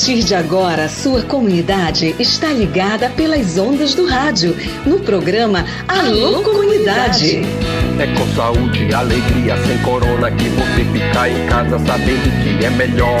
partir de agora, sua comunidade está ligada pelas ondas do rádio, no programa Alô Comunidade. É com saúde e alegria, sem corona, que você fica em casa sabendo que é melhor.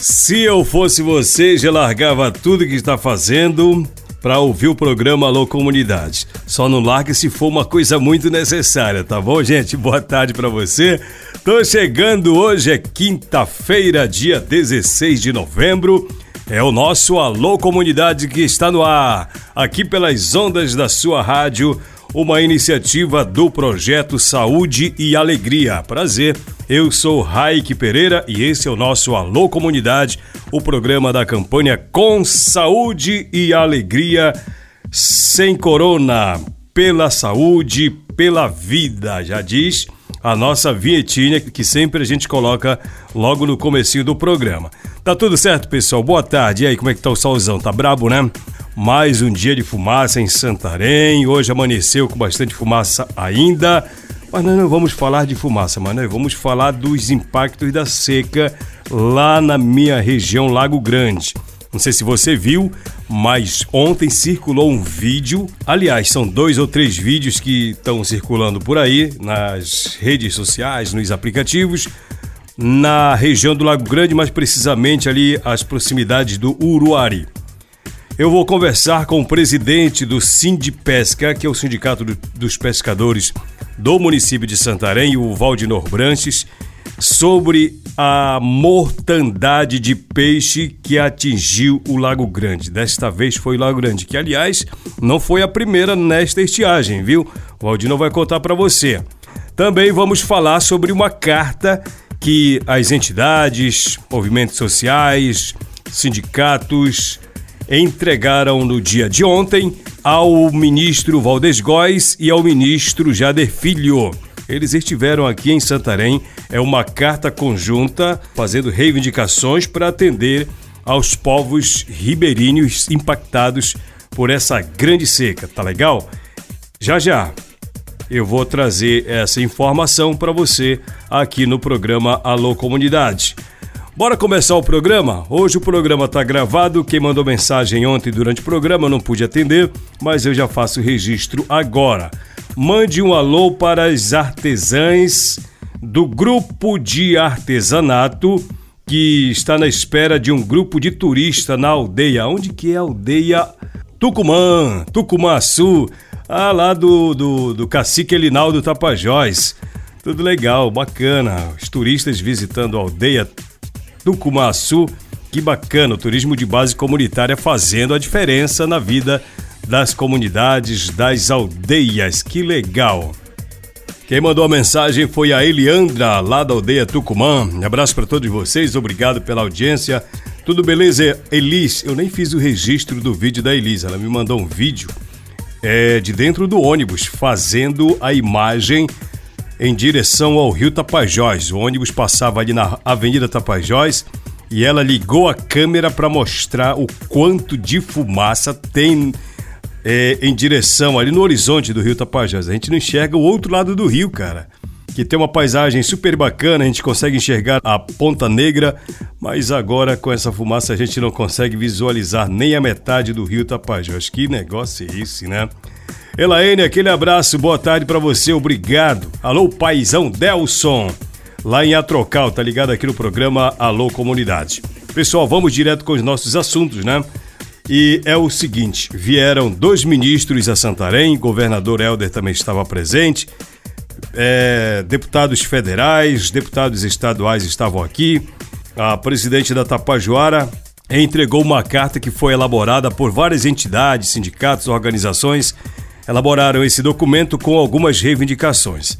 Se eu fosse você, já largava tudo que está fazendo para ouvir o programa Alô Comunidade. Só não largue se for uma coisa muito necessária, tá bom, gente? Boa tarde para você. Tô chegando hoje, é quinta-feira, dia 16 de novembro. É o nosso Alô Comunidade que está no ar, aqui pelas ondas da sua rádio uma iniciativa do projeto Saúde e Alegria. Prazer, eu sou Raik Pereira e esse é o nosso Alô Comunidade, o programa da campanha Com Saúde e Alegria sem Corona, pela saúde, pela vida, já diz a nossa vinhetinha que sempre a gente coloca logo no comecinho do programa. Tá tudo certo, pessoal? Boa tarde. E aí, como é que tá o solzão? Tá brabo, né? Mais um dia de fumaça em Santarém. Hoje amanheceu com bastante fumaça ainda. Mas nós não vamos falar de fumaça, mas nós vamos falar dos impactos da seca lá na minha região Lago Grande. Não sei se você viu, mas ontem circulou um vídeo. Aliás, são dois ou três vídeos que estão circulando por aí nas redes sociais, nos aplicativos, na região do Lago Grande, mais precisamente ali as proximidades do Uruari. Eu vou conversar com o presidente do Sindipesca, que é o Sindicato dos Pescadores do município de Santarém, o Valdinor Branches, sobre a mortandade de peixe que atingiu o Lago Grande. Desta vez foi o Lago Grande, que aliás não foi a primeira nesta estiagem, viu? O Valdinor vai contar para você. Também vamos falar sobre uma carta que as entidades, movimentos sociais, sindicatos, entregaram no dia de ontem ao ministro Valdes Góes e ao ministro Jader Filho. Eles estiveram aqui em Santarém, é uma carta conjunta fazendo reivindicações para atender aos povos ribeirinhos impactados por essa grande seca, tá legal? Já já eu vou trazer essa informação para você aqui no programa Alô Comunidade. Bora começar o programa? Hoje o programa está gravado. Quem mandou mensagem ontem durante o programa não pude atender, mas eu já faço o registro agora. Mande um alô para as artesãs do grupo de artesanato que está na espera de um grupo de turista na aldeia. Onde que é a aldeia? Tucumã, Tucumaçu, ah, lá do, do, do cacique Elinaldo Tapajós. Tudo legal, bacana. Os turistas visitando a aldeia Tucumaçu. Que bacana, o turismo de base comunitária fazendo a diferença na vida das comunidades, das aldeias. Que legal! Quem mandou a mensagem foi a Eliandra, lá da aldeia Tucumã. Um abraço para todos vocês, obrigado pela audiência. Tudo beleza, Elis? Eu nem fiz o registro do vídeo da Elis, ela me mandou um vídeo é, de dentro do ônibus, fazendo a imagem em direção ao rio Tapajós. O ônibus passava ali na Avenida Tapajós e ela ligou a câmera para mostrar o quanto de fumaça tem é, em direção ali no horizonte do rio Tapajós. A gente não enxerga o outro lado do rio, cara. Que tem uma paisagem super bacana, a gente consegue enxergar a Ponta Negra, mas agora com essa fumaça a gente não consegue visualizar nem a metade do rio Tapajós. Que negócio é esse, né? Elaine, aquele abraço, boa tarde para você, obrigado. Alô, paizão Delson, lá em Atrocal, tá ligado aqui no programa Alô Comunidade. Pessoal, vamos direto com os nossos assuntos, né? E é o seguinte: vieram dois ministros a Santarém, governador Helder também estava presente, é, deputados federais, deputados estaduais estavam aqui, a presidente da Tapajoara entregou uma carta que foi elaborada por várias entidades, sindicatos, organizações elaboraram esse documento com algumas reivindicações.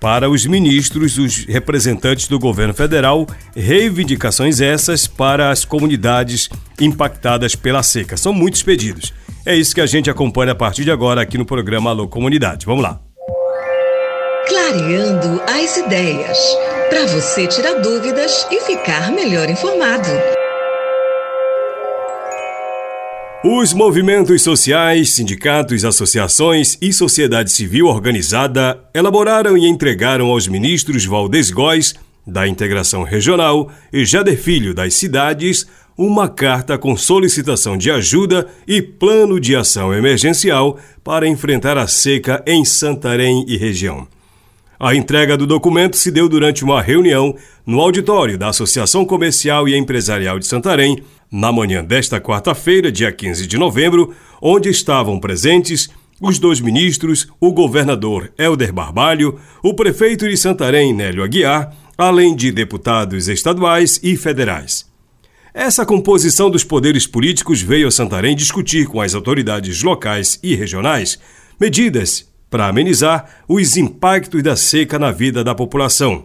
para os ministros, os representantes do governo federal, reivindicações essas para as comunidades impactadas pela seca. São muitos pedidos. É isso que a gente acompanha a partir de agora aqui no programa Alô Comunidade. Vamos lá. Clareando as ideias, para você tirar dúvidas e ficar melhor informado. Os movimentos sociais, sindicatos, associações e sociedade civil organizada elaboraram e entregaram aos ministros Valdez Góes, da Integração Regional, e Jader Filho, das cidades, uma carta com solicitação de ajuda e plano de ação emergencial para enfrentar a seca em Santarém e região. A entrega do documento se deu durante uma reunião no auditório da Associação Comercial e Empresarial de Santarém, na manhã desta quarta-feira, dia 15 de novembro, onde estavam presentes os dois ministros, o governador Helder Barbalho, o prefeito de Santarém, Nélio Aguiar, além de deputados estaduais e federais. Essa composição dos poderes políticos veio a Santarém discutir com as autoridades locais e regionais medidas para amenizar os impactos da seca na vida da população.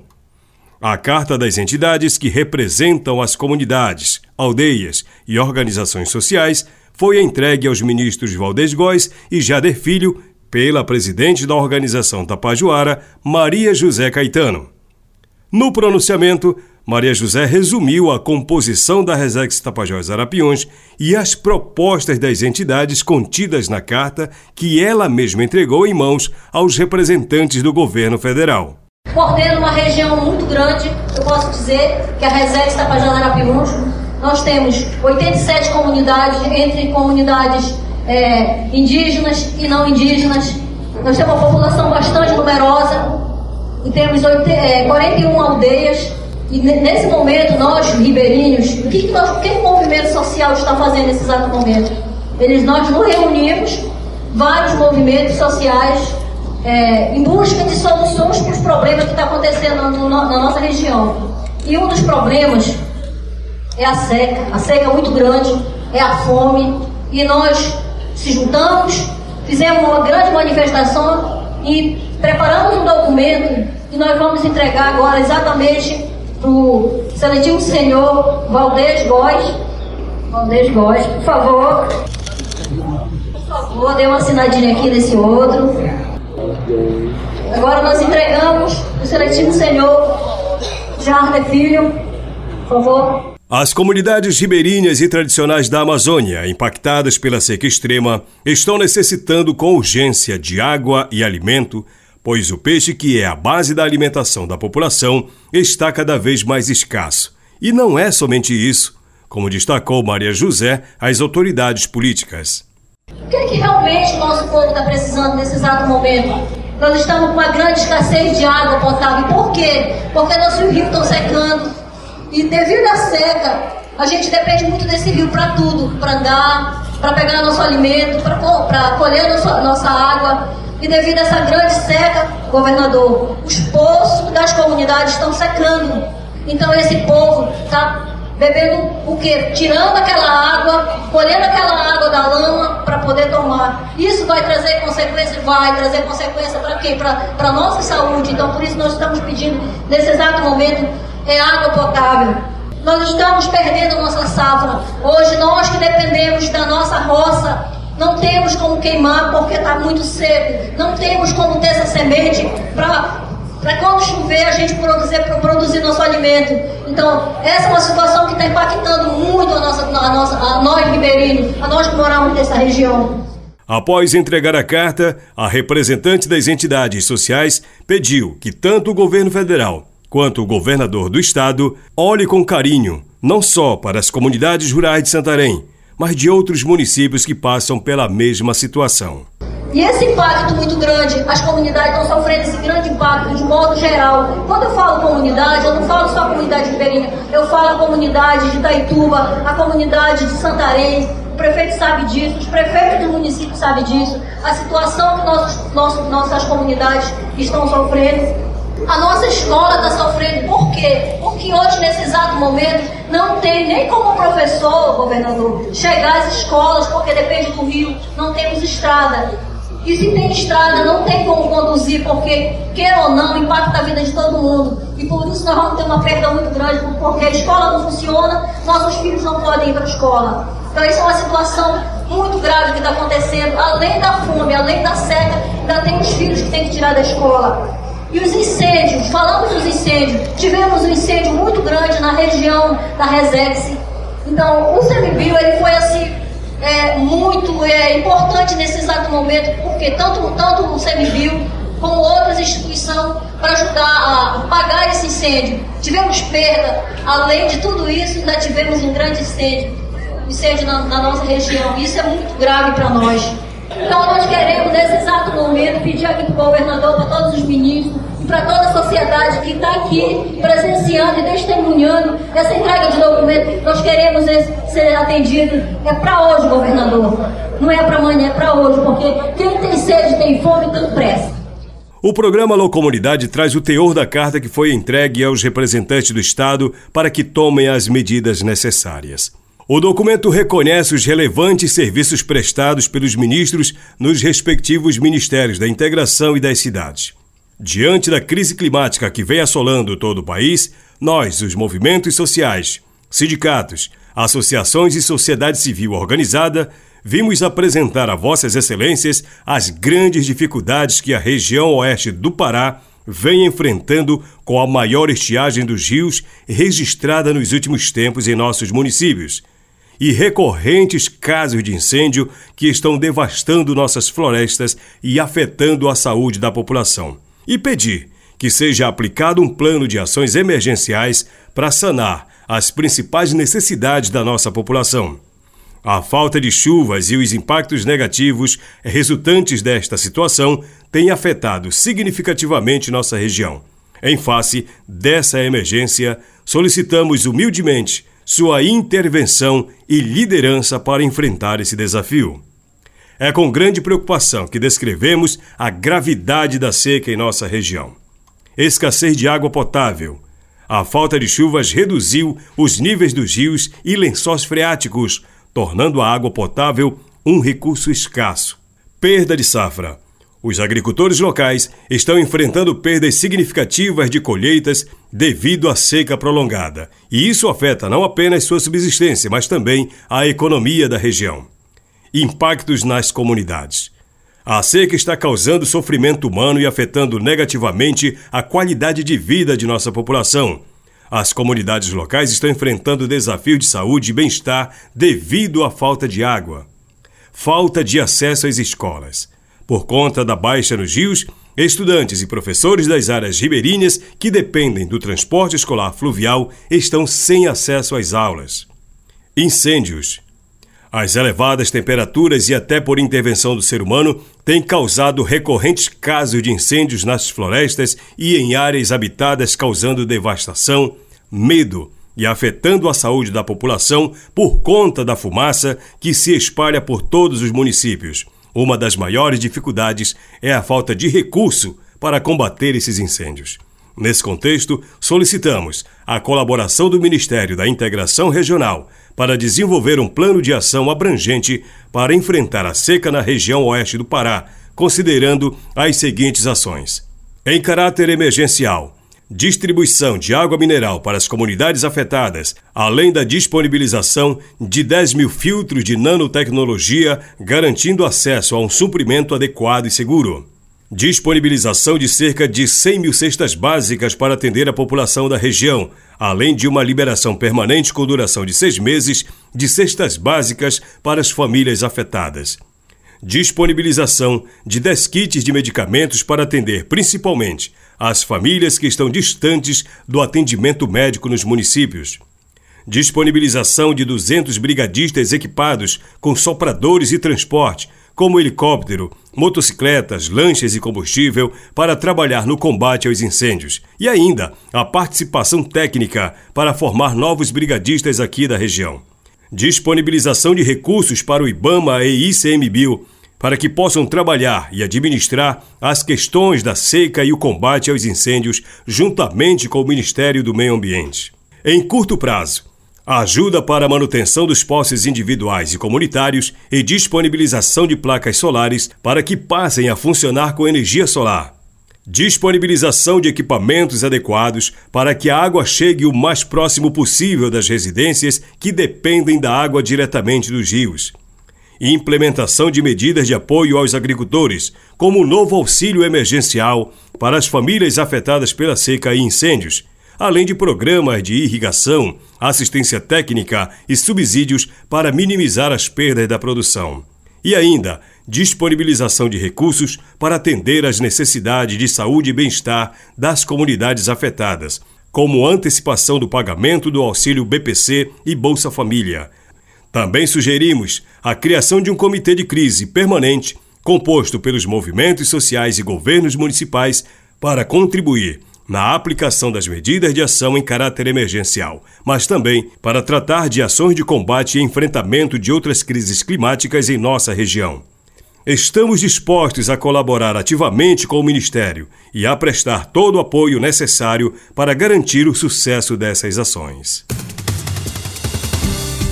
A carta das entidades que representam as comunidades, aldeias e organizações sociais foi entregue aos ministros Valdez Góes e Jader Filho pela presidente da organização Tapajoara, Maria José Caetano. No pronunciamento, Maria José resumiu a composição da Resex Tapajós Arapiões e as propostas das entidades contidas na carta que ela mesma entregou em mãos aos representantes do governo federal. Coordena uma região muito grande, eu posso dizer que a Resex Tapajós Arapiões, nós temos 87 comunidades, entre comunidades é, indígenas e não indígenas. Nós temos uma população bastante numerosa e temos 8, é, 41 aldeias e nesse momento, nós, ribeirinhos, o que, que, nós, o que, que o movimento social está fazendo nesse exato momento? Eles, nós nos reunimos, vários movimentos sociais, é, em busca de soluções para os problemas que estão tá acontecendo no, na nossa região. E um dos problemas é a seca. A seca é muito grande, é a fome. E nós se juntamos, fizemos uma grande manifestação e preparamos um documento e nós vamos entregar agora exatamente do excelentíssimo senhor Valdez Góes. Valdez Góes, por favor. Por favor, dê uma assinadinha aqui nesse outro. Agora nós entregamos o excelentíssimo senhor Jardim Filho, por favor. As comunidades ribeirinhas e tradicionais da Amazônia, impactadas pela seca extrema, estão necessitando com urgência de água e alimento pois o peixe, que é a base da alimentação da população, está cada vez mais escasso. E não é somente isso, como destacou Maria José às autoridades políticas. O que, é que realmente o nosso povo está precisando nesse exato momento? Nós estamos com uma grande escassez de água potável. Por quê? Porque nossos rios estão secando. E devido à seca, a gente depende muito desse rio para tudo, para andar, para pegar nosso alimento, para colher nossa, nossa água. E devido a essa grande seca, governador, os poços das comunidades estão secando. Então esse povo está bebendo o quê? Tirando aquela água, colhendo aquela água da lama para poder tomar. Isso vai trazer consequências? Vai trazer consequência para quê? Para a nossa saúde. Então por isso nós estamos pedindo, nesse exato momento, é água potável. Nós estamos perdendo a nossa safra. Hoje nós que dependemos da nossa roça, não temos como queimar porque está muito seco. Não temos como ter essa semente para quando chover a gente produzir, produzir nosso alimento. Então, essa é uma situação que está impactando muito a nossa, a nossa, a nós ribeirinhos, a nós que moramos nessa região. Após entregar a carta, a representante das entidades sociais pediu que tanto o governo federal quanto o governador do estado olhe com carinho não só para as comunidades rurais de Santarém, mas de outros municípios que passam pela mesma situação. E esse impacto muito grande, as comunidades estão sofrendo esse grande impacto de modo geral. Quando eu falo comunidade, eu não falo só a comunidade ribeirinha, eu falo a comunidade de Itaituba, a comunidade de Santarém, o prefeito sabe disso, os prefeitos do município sabem disso, a situação que nossos, nossas comunidades estão sofrendo. A nossa escola está sofrendo. Por quê? Porque hoje, nesse exato momento, não tem nem como professor, governador, chegar às escolas, porque depende do rio, não temos estrada. E se tem estrada, não tem como conduzir, porque, quer ou não, impacta a vida de todo mundo. E por isso nós vamos ter uma perda muito grande, porque a escola não funciona, nossos filhos não podem ir para a escola. Então, isso é uma situação muito grave que está acontecendo. Além da fome, além da seca, ainda tem os filhos que tem que tirar da escola. E os incêndios, falamos dos incêndios, tivemos um incêndio muito grande na região da Resex. Então, o CMBio, ele foi assim, é, muito é, importante nesse exato momento, porque tanto, tanto o CMBio como outras instituições para ajudar a pagar esse incêndio. Tivemos perda, além de tudo isso, ainda tivemos um grande incêndio, incêndio na, na nossa região. Isso é muito grave para nós. Então nós queremos, nesse exato momento, pedir aqui para o governador, e para toda a sociedade que está aqui presenciando e testemunhando essa entrega de documento. Nós queremos ser atendidos. É para hoje, governador. Não é para amanhã, é para hoje, porque quem tem sede tem fome tem pressa. O programa Alô Comunidade traz o teor da carta que foi entregue aos representantes do Estado para que tomem as medidas necessárias. O documento reconhece os relevantes serviços prestados pelos ministros nos respectivos ministérios da integração e das cidades. Diante da crise climática que vem assolando todo o país, nós, os movimentos sociais, sindicatos, associações e sociedade civil organizada, vimos apresentar a Vossas Excelências as grandes dificuldades que a região oeste do Pará vem enfrentando com a maior estiagem dos rios registrada nos últimos tempos em nossos municípios e recorrentes casos de incêndio que estão devastando nossas florestas e afetando a saúde da população e pedir que seja aplicado um plano de ações emergenciais para sanar as principais necessidades da nossa população. A falta de chuvas e os impactos negativos resultantes desta situação têm afetado significativamente nossa região. Em face dessa emergência, solicitamos humildemente sua intervenção e liderança para enfrentar esse desafio. É com grande preocupação que descrevemos a gravidade da seca em nossa região. Escassez de água potável. A falta de chuvas reduziu os níveis dos rios e lençóis freáticos, tornando a água potável um recurso escasso. Perda de safra. Os agricultores locais estão enfrentando perdas significativas de colheitas devido à seca prolongada, e isso afeta não apenas sua subsistência, mas também a economia da região impactos nas comunidades. A seca está causando sofrimento humano e afetando negativamente a qualidade de vida de nossa população. As comunidades locais estão enfrentando desafios de saúde e bem-estar devido à falta de água. Falta de acesso às escolas. Por conta da baixa nos rios, estudantes e professores das áreas ribeirinhas que dependem do transporte escolar fluvial estão sem acesso às aulas. Incêndios. As elevadas temperaturas e até por intervenção do ser humano têm causado recorrentes casos de incêndios nas florestas e em áreas habitadas, causando devastação, medo e afetando a saúde da população por conta da fumaça que se espalha por todos os municípios. Uma das maiores dificuldades é a falta de recurso para combater esses incêndios. Nesse contexto, solicitamos a colaboração do Ministério da Integração Regional para desenvolver um plano de ação abrangente para enfrentar a seca na região oeste do Pará, considerando as seguintes ações: em caráter emergencial, distribuição de água mineral para as comunidades afetadas, além da disponibilização de 10 mil filtros de nanotecnologia, garantindo acesso a um suprimento adequado e seguro. Disponibilização de cerca de 100 mil cestas básicas para atender a população da região, além de uma liberação permanente com duração de seis meses de cestas básicas para as famílias afetadas. Disponibilização de 10 kits de medicamentos para atender principalmente as famílias que estão distantes do atendimento médico nos municípios. Disponibilização de 200 brigadistas equipados com sopradores e transporte como helicóptero, motocicletas, lanchas e combustível para trabalhar no combate aos incêndios. E ainda a participação técnica para formar novos brigadistas aqui da região. Disponibilização de recursos para o IBAMA e ICMBio para que possam trabalhar e administrar as questões da seca e o combate aos incêndios juntamente com o Ministério do Meio Ambiente. Em curto prazo, ajuda para a manutenção dos postes individuais e comunitários e disponibilização de placas solares para que passem a funcionar com energia solar. Disponibilização de equipamentos adequados para que a água chegue o mais próximo possível das residências que dependem da água diretamente dos rios. Implementação de medidas de apoio aos agricultores, como o novo auxílio emergencial para as famílias afetadas pela seca e incêndios além de programas de irrigação, assistência técnica e subsídios para minimizar as perdas da produção. E ainda, disponibilização de recursos para atender às necessidades de saúde e bem-estar das comunidades afetadas, como antecipação do pagamento do auxílio BPC e Bolsa Família. Também sugerimos a criação de um comitê de crise permanente, composto pelos movimentos sociais e governos municipais, para contribuir na aplicação das medidas de ação em caráter emergencial, mas também para tratar de ações de combate e enfrentamento de outras crises climáticas em nossa região. Estamos dispostos a colaborar ativamente com o Ministério e a prestar todo o apoio necessário para garantir o sucesso dessas ações.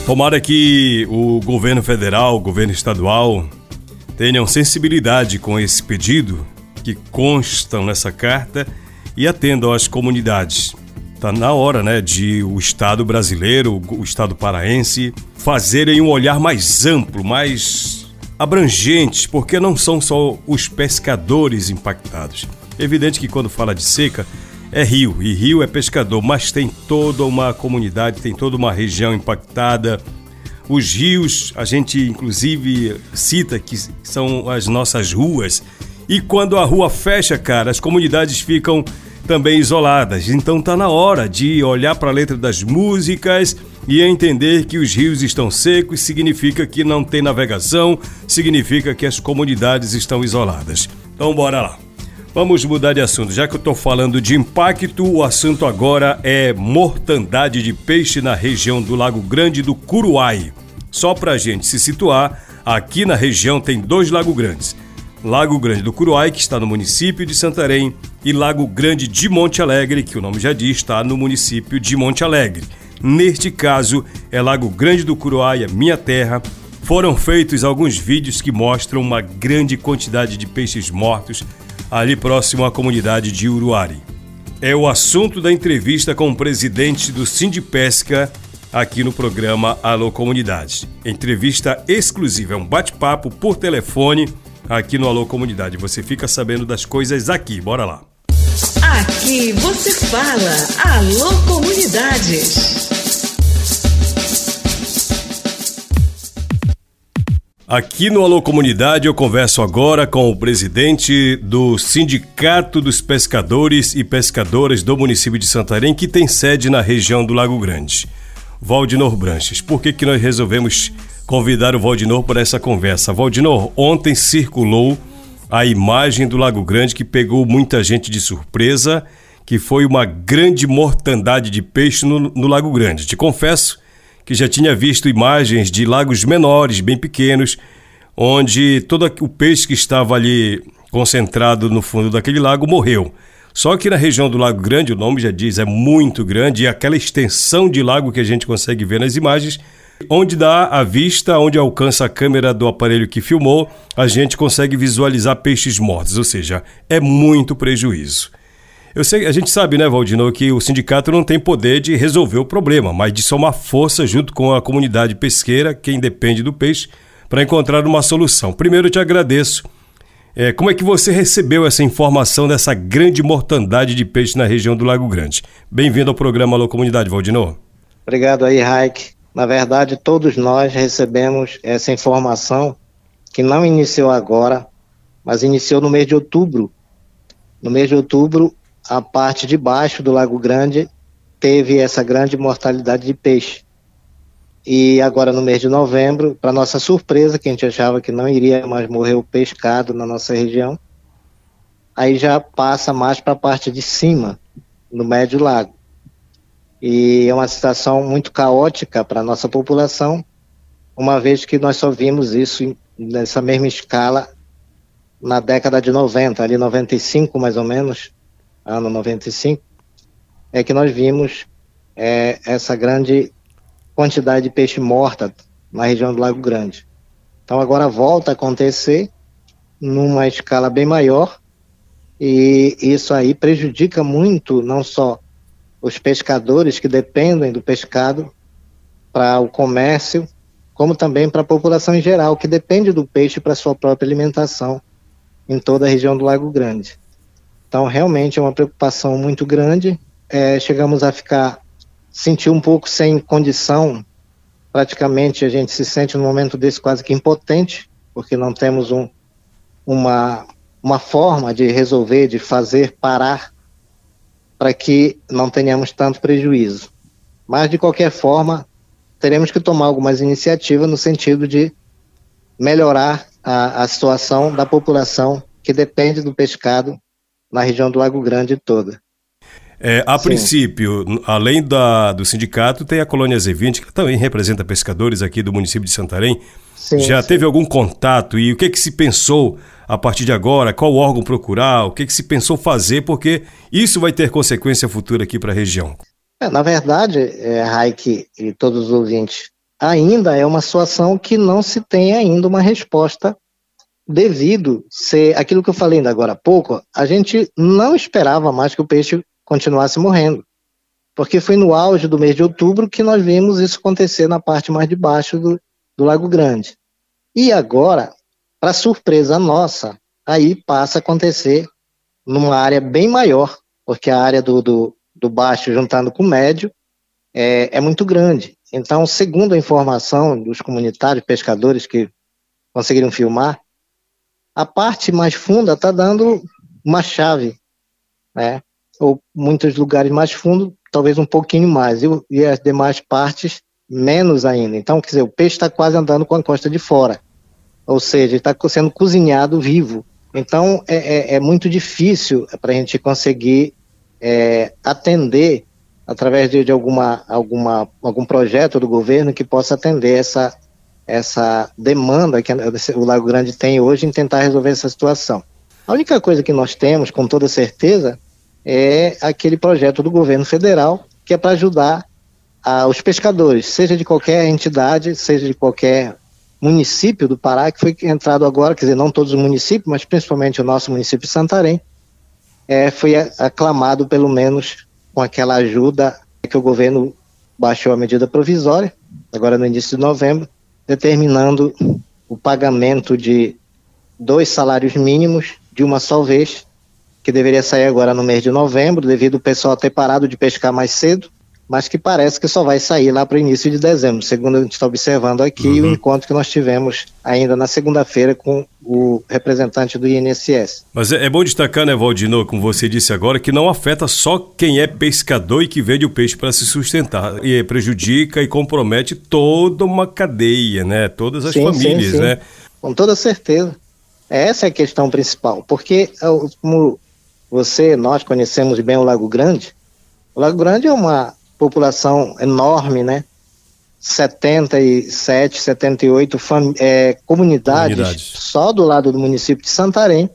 Tomara que o governo federal, o governo estadual, tenham sensibilidade com esse pedido que constam nessa carta e atendam às comunidades. Está na hora, né, de o Estado brasileiro, o Estado paraense, fazerem um olhar mais amplo, mais abrangente, porque não são só os pescadores impactados. É evidente que quando fala de seca, é rio, e rio é pescador, mas tem toda uma comunidade, tem toda uma região impactada. Os rios, a gente inclusive cita que são as nossas ruas, e quando a rua fecha, cara, as comunidades ficam também isoladas. Então tá na hora de olhar para a letra das músicas e entender que os rios estão secos significa que não tem navegação, significa que as comunidades estão isoladas. Então bora lá. Vamos mudar de assunto. Já que eu estou falando de impacto, o assunto agora é mortandade de peixe na região do Lago Grande do Curuai. Só para a gente se situar, aqui na região tem dois lagos grandes. Lago Grande do Curuai, que está no município de Santarém, e Lago Grande de Monte Alegre, que o nome já diz, está no município de Monte Alegre. Neste caso, é Lago Grande do Curuai, a minha terra. Foram feitos alguns vídeos que mostram uma grande quantidade de peixes mortos ali próximo à comunidade de Uruari. É o assunto da entrevista com o presidente do Sindipesca aqui no programa Alô Comunidade. Entrevista exclusiva, é um bate-papo por telefone aqui no Alô Comunidade. Você fica sabendo das coisas aqui. Bora lá. Aqui você fala. Alô Comunidade. Aqui no Alô Comunidade eu converso agora com o presidente do Sindicato dos Pescadores e Pescadoras do município de Santarém, que tem sede na região do Lago Grande. Valdinor Branches. Por que, que nós resolvemos convidar o Valdinor para essa conversa. Valdinor, ontem circulou a imagem do Lago Grande que pegou muita gente de surpresa, que foi uma grande mortandade de peixe no, no Lago Grande. Te confesso que já tinha visto imagens de lagos menores, bem pequenos, onde todo o peixe que estava ali concentrado no fundo daquele lago morreu. Só que na região do Lago Grande, o nome já diz, é muito grande e aquela extensão de lago que a gente consegue ver nas imagens Onde dá a vista, onde alcança a câmera do aparelho que filmou, a gente consegue visualizar peixes mortos, ou seja, é muito prejuízo. Eu sei, a gente sabe, né, Valdino, que o sindicato não tem poder de resolver o problema, mas de somar força junto com a comunidade pesqueira, quem depende do peixe, para encontrar uma solução. Primeiro, eu te agradeço. É, como é que você recebeu essa informação dessa grande mortandade de peixe na região do Lago Grande? Bem-vindo ao programa Alô Comunidade, Valdino. Obrigado aí, Raik. Na verdade, todos nós recebemos essa informação que não iniciou agora, mas iniciou no mês de outubro. No mês de outubro, a parte de baixo do Lago Grande teve essa grande mortalidade de peixe. E agora no mês de novembro, para nossa surpresa, que a gente achava que não iria mais morrer o pescado na nossa região, aí já passa mais para a parte de cima, no médio lago e é uma situação muito caótica para a nossa população, uma vez que nós só vimos isso nessa mesma escala na década de 90, ali 95 mais ou menos, ano 95, é que nós vimos é, essa grande quantidade de peixe morta na região do Lago Grande. Então agora volta a acontecer numa escala bem maior e isso aí prejudica muito não só os pescadores que dependem do pescado para o comércio, como também para a população em geral que depende do peixe para sua própria alimentação em toda a região do Lago Grande. Então realmente é uma preocupação muito grande. É, chegamos a ficar sentir um pouco sem condição praticamente a gente se sente no momento desse quase que impotente, porque não temos um, uma, uma forma de resolver, de fazer parar, para que não tenhamos tanto prejuízo. Mas, de qualquer forma, teremos que tomar algumas iniciativas no sentido de melhorar a, a situação da população que depende do pescado na região do Lago Grande toda. É, a Sim. princípio, além da, do sindicato, tem a Colônia Z20, que também representa pescadores aqui do município de Santarém. Sim, Já sim. teve algum contato e o que, que se pensou a partir de agora? Qual órgão procurar? O que, que se pensou fazer? Porque isso vai ter consequência futura aqui para a região. É, na verdade, é, Raik e todos os ouvintes, ainda é uma situação que não se tem ainda uma resposta devido ser aquilo que eu falei ainda agora há pouco, a gente não esperava mais que o peixe continuasse morrendo. Porque foi no auge do mês de outubro que nós vimos isso acontecer na parte mais de baixo do, do Lago Grande. E agora, para surpresa nossa, aí passa a acontecer numa área bem maior, porque a área do, do, do baixo juntando com o médio é, é muito grande. Então, segundo a informação dos comunitários, pescadores que conseguiram filmar, a parte mais funda está dando uma chave, né? ou muitos lugares mais fundo, talvez um pouquinho mais, e, e as demais partes menos ainda. Então, quer dizer, o peixe está quase andando com a costa de fora, ou seja, está sendo cozinhado vivo. Então, é, é, é muito difícil para a gente conseguir é, atender através de, de, alguma, alguma, algum projeto do governo que possa atender essa, essa demanda que o Lago Grande tem hoje em tentar resolver essa situação. A única coisa que nós temos, com toda certeza, é aquele projeto do governo federal que é para ajudar a, os pescadores, seja de qualquer entidade, seja de qualquer município do Pará, que foi entrado agora, quer dizer, não todos os municípios, mas principalmente o nosso município de Santarém, é, foi aclamado pelo menos com aquela ajuda que o governo baixou a medida provisória, agora no início de novembro, determinando o pagamento de dois salários mínimos de uma só vez que deveria sair agora no mês de novembro, devido o pessoal ter parado de pescar mais cedo, mas que parece que só vai sair lá para o início de dezembro, segundo a gente está observando aqui, uhum. o encontro que nós tivemos ainda na segunda-feira com o representante do INSS. Mas é, é bom destacar, né, Valdino, como você disse agora, que não afeta só quem é pescador e que vende o peixe para se sustentar, e prejudica e compromete toda uma cadeia, né, todas as sim, famílias, sim, sim. né? Com toda certeza. Essa é a questão principal, porque como você, nós conhecemos bem o Lago Grande. O Lago Grande é uma população enorme, né? 77, 78 fam é, comunidades, comunidades só do lado do município de Santarém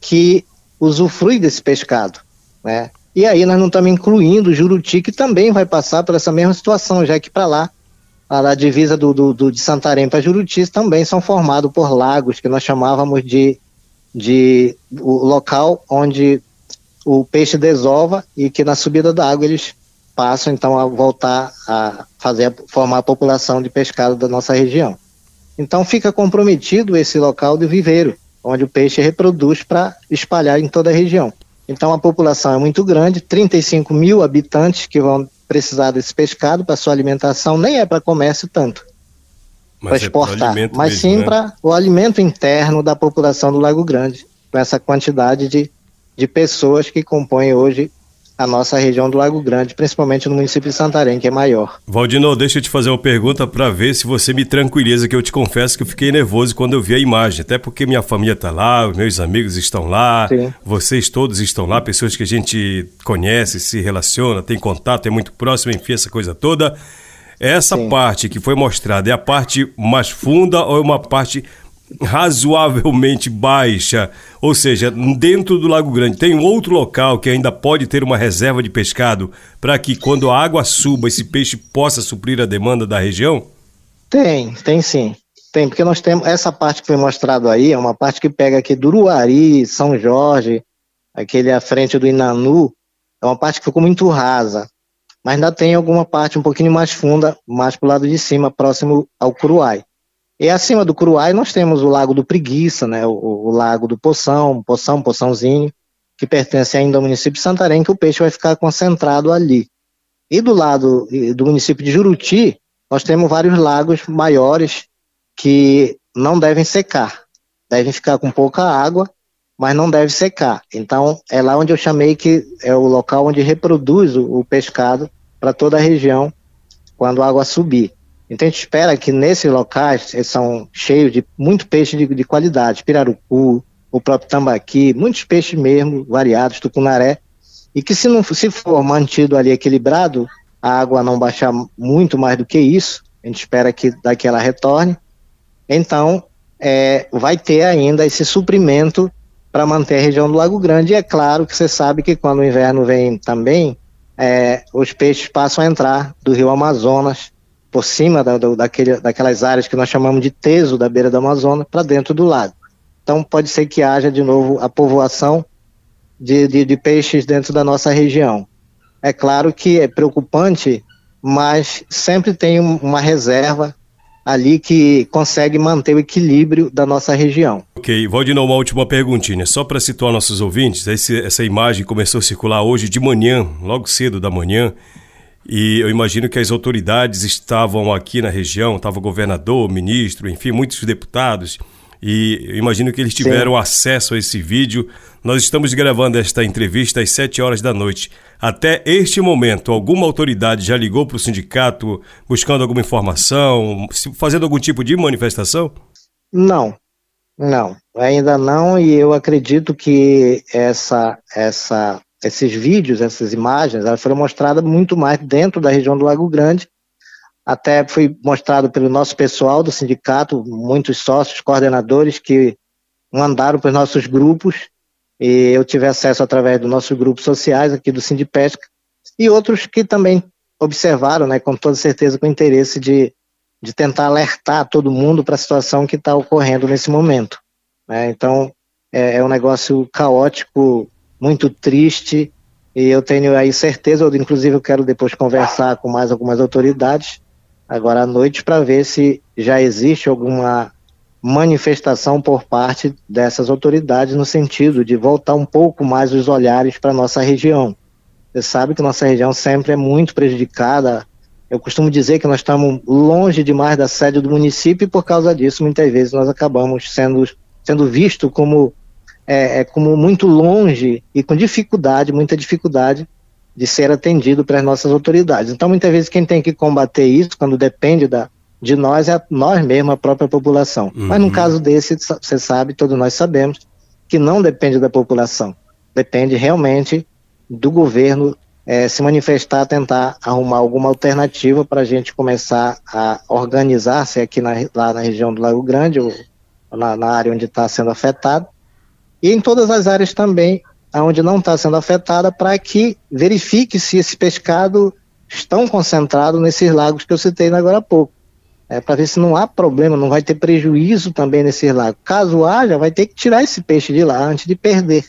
que usufrui desse pescado, né? E aí nós não estamos incluindo o Juruti, que também vai passar por essa mesma situação, já que para lá, a divisa do, do, do de Santarém para Juruti também são formados por lagos, que nós chamávamos de de o local onde o peixe desova e que na subida da água eles passam então a voltar a fazer formar a população de pescado da nossa região. Então fica comprometido esse local de viveiro, onde o peixe reproduz para espalhar em toda a região. Então a população é muito grande, 35 mil habitantes que vão precisar desse pescado para sua alimentação, nem é para comércio tanto para é exportar, mas mesmo, sim né? para o alimento interno da população do Lago Grande, com essa quantidade de, de pessoas que compõem hoje a nossa região do Lago Grande, principalmente no município de Santarém, que é maior. Valdino, deixa eu te fazer uma pergunta para ver se você me tranquiliza, que eu te confesso que eu fiquei nervoso quando eu vi a imagem, até porque minha família está lá, meus amigos estão lá, Sim. vocês todos estão lá, pessoas que a gente conhece, se relaciona, tem contato, é muito próximo, enfim, essa coisa toda. Essa Sim. parte que foi mostrada é a parte mais funda ou é uma parte razoavelmente baixa, ou seja, dentro do Lago Grande, tem outro local que ainda pode ter uma reserva de pescado para que quando a água suba esse peixe possa suprir a demanda da região? Tem, tem sim. Tem, porque nós temos essa parte que foi mostrado aí, é uma parte que pega aqui do Uruari, São Jorge, aquele à frente do Inanu, é uma parte que ficou muito rasa. Mas ainda tem alguma parte um pouquinho mais funda, mais para o lado de cima, próximo ao Curuai. E acima do Curuai nós temos o Lago do Preguiça, né, o, o Lago do Poção, Poção, Poçãozinho, que pertence ainda ao município de Santarém, que o peixe vai ficar concentrado ali. E do lado do município de Juruti, nós temos vários lagos maiores que não devem secar, devem ficar com pouca água, mas não deve secar. Então, é lá onde eu chamei que é o local onde reproduz o, o pescado para toda a região quando a água subir. Então, a gente espera que nesses locais, eles são cheios de muito peixe de, de qualidade, pirarucu, o próprio tambaqui, muitos peixes mesmo, variados, tucunaré, e que se não se for mantido ali equilibrado, a água não baixar muito mais do que isso, a gente espera que daqui ela retorne, então, é, vai ter ainda esse suprimento para manter a região do Lago Grande. E é claro que você sabe que quando o inverno vem também, é, os peixes passam a entrar do rio Amazonas, por cima da, do, daquele, daquelas áreas que nós chamamos de teso da beira do Amazonas, para dentro do lago. Então, pode ser que haja de novo a povoação de, de, de peixes dentro da nossa região. É claro que é preocupante, mas sempre tem uma reserva ali que consegue manter o equilíbrio da nossa região. Ok, Valdinão, uma última perguntinha, só para situar nossos ouvintes, esse, essa imagem começou a circular hoje de manhã, logo cedo da manhã, e eu imagino que as autoridades estavam aqui na região, estava o governador, ministro, enfim, muitos deputados, e eu imagino que eles tiveram Sim. acesso a esse vídeo. Nós estamos gravando esta entrevista às 7 horas da noite. Até este momento, alguma autoridade já ligou para o sindicato buscando alguma informação, fazendo algum tipo de manifestação? Não, não, ainda não, e eu acredito que essa, essa, esses vídeos, essas imagens, elas foram mostradas muito mais dentro da região do Lago Grande até foi mostrado pelo nosso pessoal do sindicato, muitos sócios, coordenadores que mandaram para os nossos grupos, e eu tive acesso através dos nossos grupos sociais aqui do Sindipesca, e outros que também observaram, né, com toda certeza, com interesse de, de tentar alertar todo mundo para a situação que está ocorrendo nesse momento. Né? Então, é, é um negócio caótico, muito triste, e eu tenho aí certeza, eu, inclusive eu quero depois conversar com mais algumas autoridades, agora à noite para ver se já existe alguma manifestação por parte dessas autoridades no sentido de voltar um pouco mais os olhares para nossa região. Você sabe que nossa região sempre é muito prejudicada. Eu costumo dizer que nós estamos longe demais da sede do município e por causa disso muitas vezes nós acabamos sendo sendo visto como é, é como muito longe e com dificuldade, muita dificuldade de ser atendido pelas nossas autoridades. Então, muitas vezes, quem tem que combater isso, quando depende da, de nós, é nós mesmos, a própria população. Uhum. Mas no caso desse, você sabe, todos nós sabemos, que não depende da população. Depende realmente do governo é, se manifestar, tentar arrumar alguma alternativa para a gente começar a organizar-se aqui na, lá na região do Lago Grande, ou na, na área onde está sendo afetado, e em todas as áreas também onde não está sendo afetada, para que verifique se esse pescado estão concentrados nesses lagos que eu citei agora há pouco. É, para ver se não há problema, não vai ter prejuízo também nesses lagos. Caso haja, vai ter que tirar esse peixe de lá antes de perder.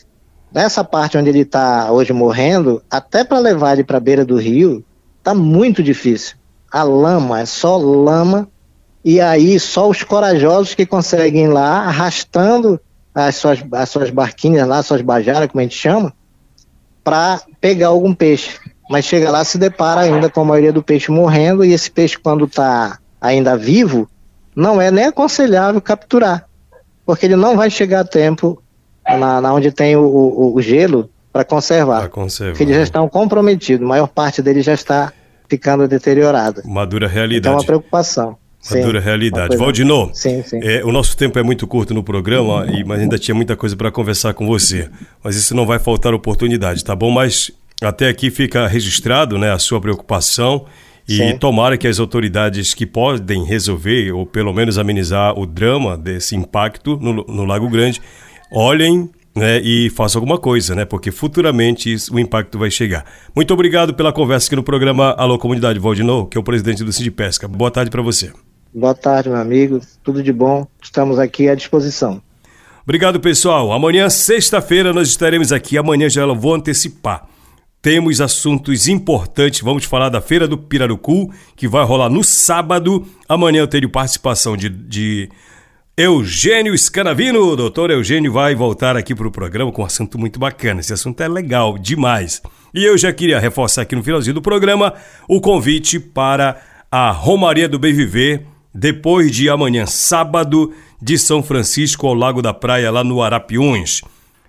Nessa parte onde ele está hoje morrendo, até para levar ele para a beira do rio, está muito difícil. A lama é só lama, e aí só os corajosos que conseguem ir lá arrastando as suas, as suas barquinhas lá, suas bajaras, como a gente chama, para pegar algum peixe. Mas chega lá se depara ainda com a maioria do peixe morrendo e esse peixe quando está ainda vivo não é nem aconselhável capturar, porque ele não vai chegar a tempo na, na onde tem o, o, o gelo para conservar, conservar. Porque eles já estão comprometidos, a maior parte deles já está ficando deteriorada. Uma dura realidade. Então é uma preocupação. Uma dura realidade. Valdinô, sim, sim. É, o nosso tempo é muito curto no programa, e, mas ainda tinha muita coisa para conversar com você. Mas isso não vai faltar oportunidade, tá bom? Mas até aqui fica registrado né, a sua preocupação E Sim. tomara que as autoridades que podem resolver, ou pelo menos amenizar o drama desse impacto no, no Lago Grande, olhem né, e façam alguma coisa, né? Porque futuramente isso, o impacto vai chegar. Muito obrigado pela conversa aqui no programa Alô Comunidade Valdinô, que é o presidente do Cid Pesca. Boa tarde para você. Boa tarde, meu amigo. Tudo de bom. Estamos aqui à disposição. Obrigado, pessoal. Amanhã, sexta-feira, nós estaremos aqui. Amanhã já vou antecipar. Temos assuntos importantes. Vamos falar da Feira do Pirarucu, que vai rolar no sábado. Amanhã eu tenho participação de, de Eugênio Scanavino. O doutor Eugênio vai voltar aqui para o programa com um assunto muito bacana. Esse assunto é legal demais. E eu já queria reforçar aqui no finalzinho do programa o convite para a Romaria do Bem Viver, depois de amanhã, sábado, de São Francisco ao Lago da Praia, lá no Arapiuns.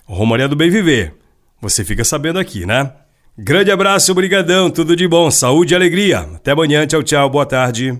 Romaria do Bem Viver. Você fica sabendo aqui, né? Grande abraço, brigadão, tudo de bom, saúde e alegria. Até amanhã, tchau, tchau, boa tarde.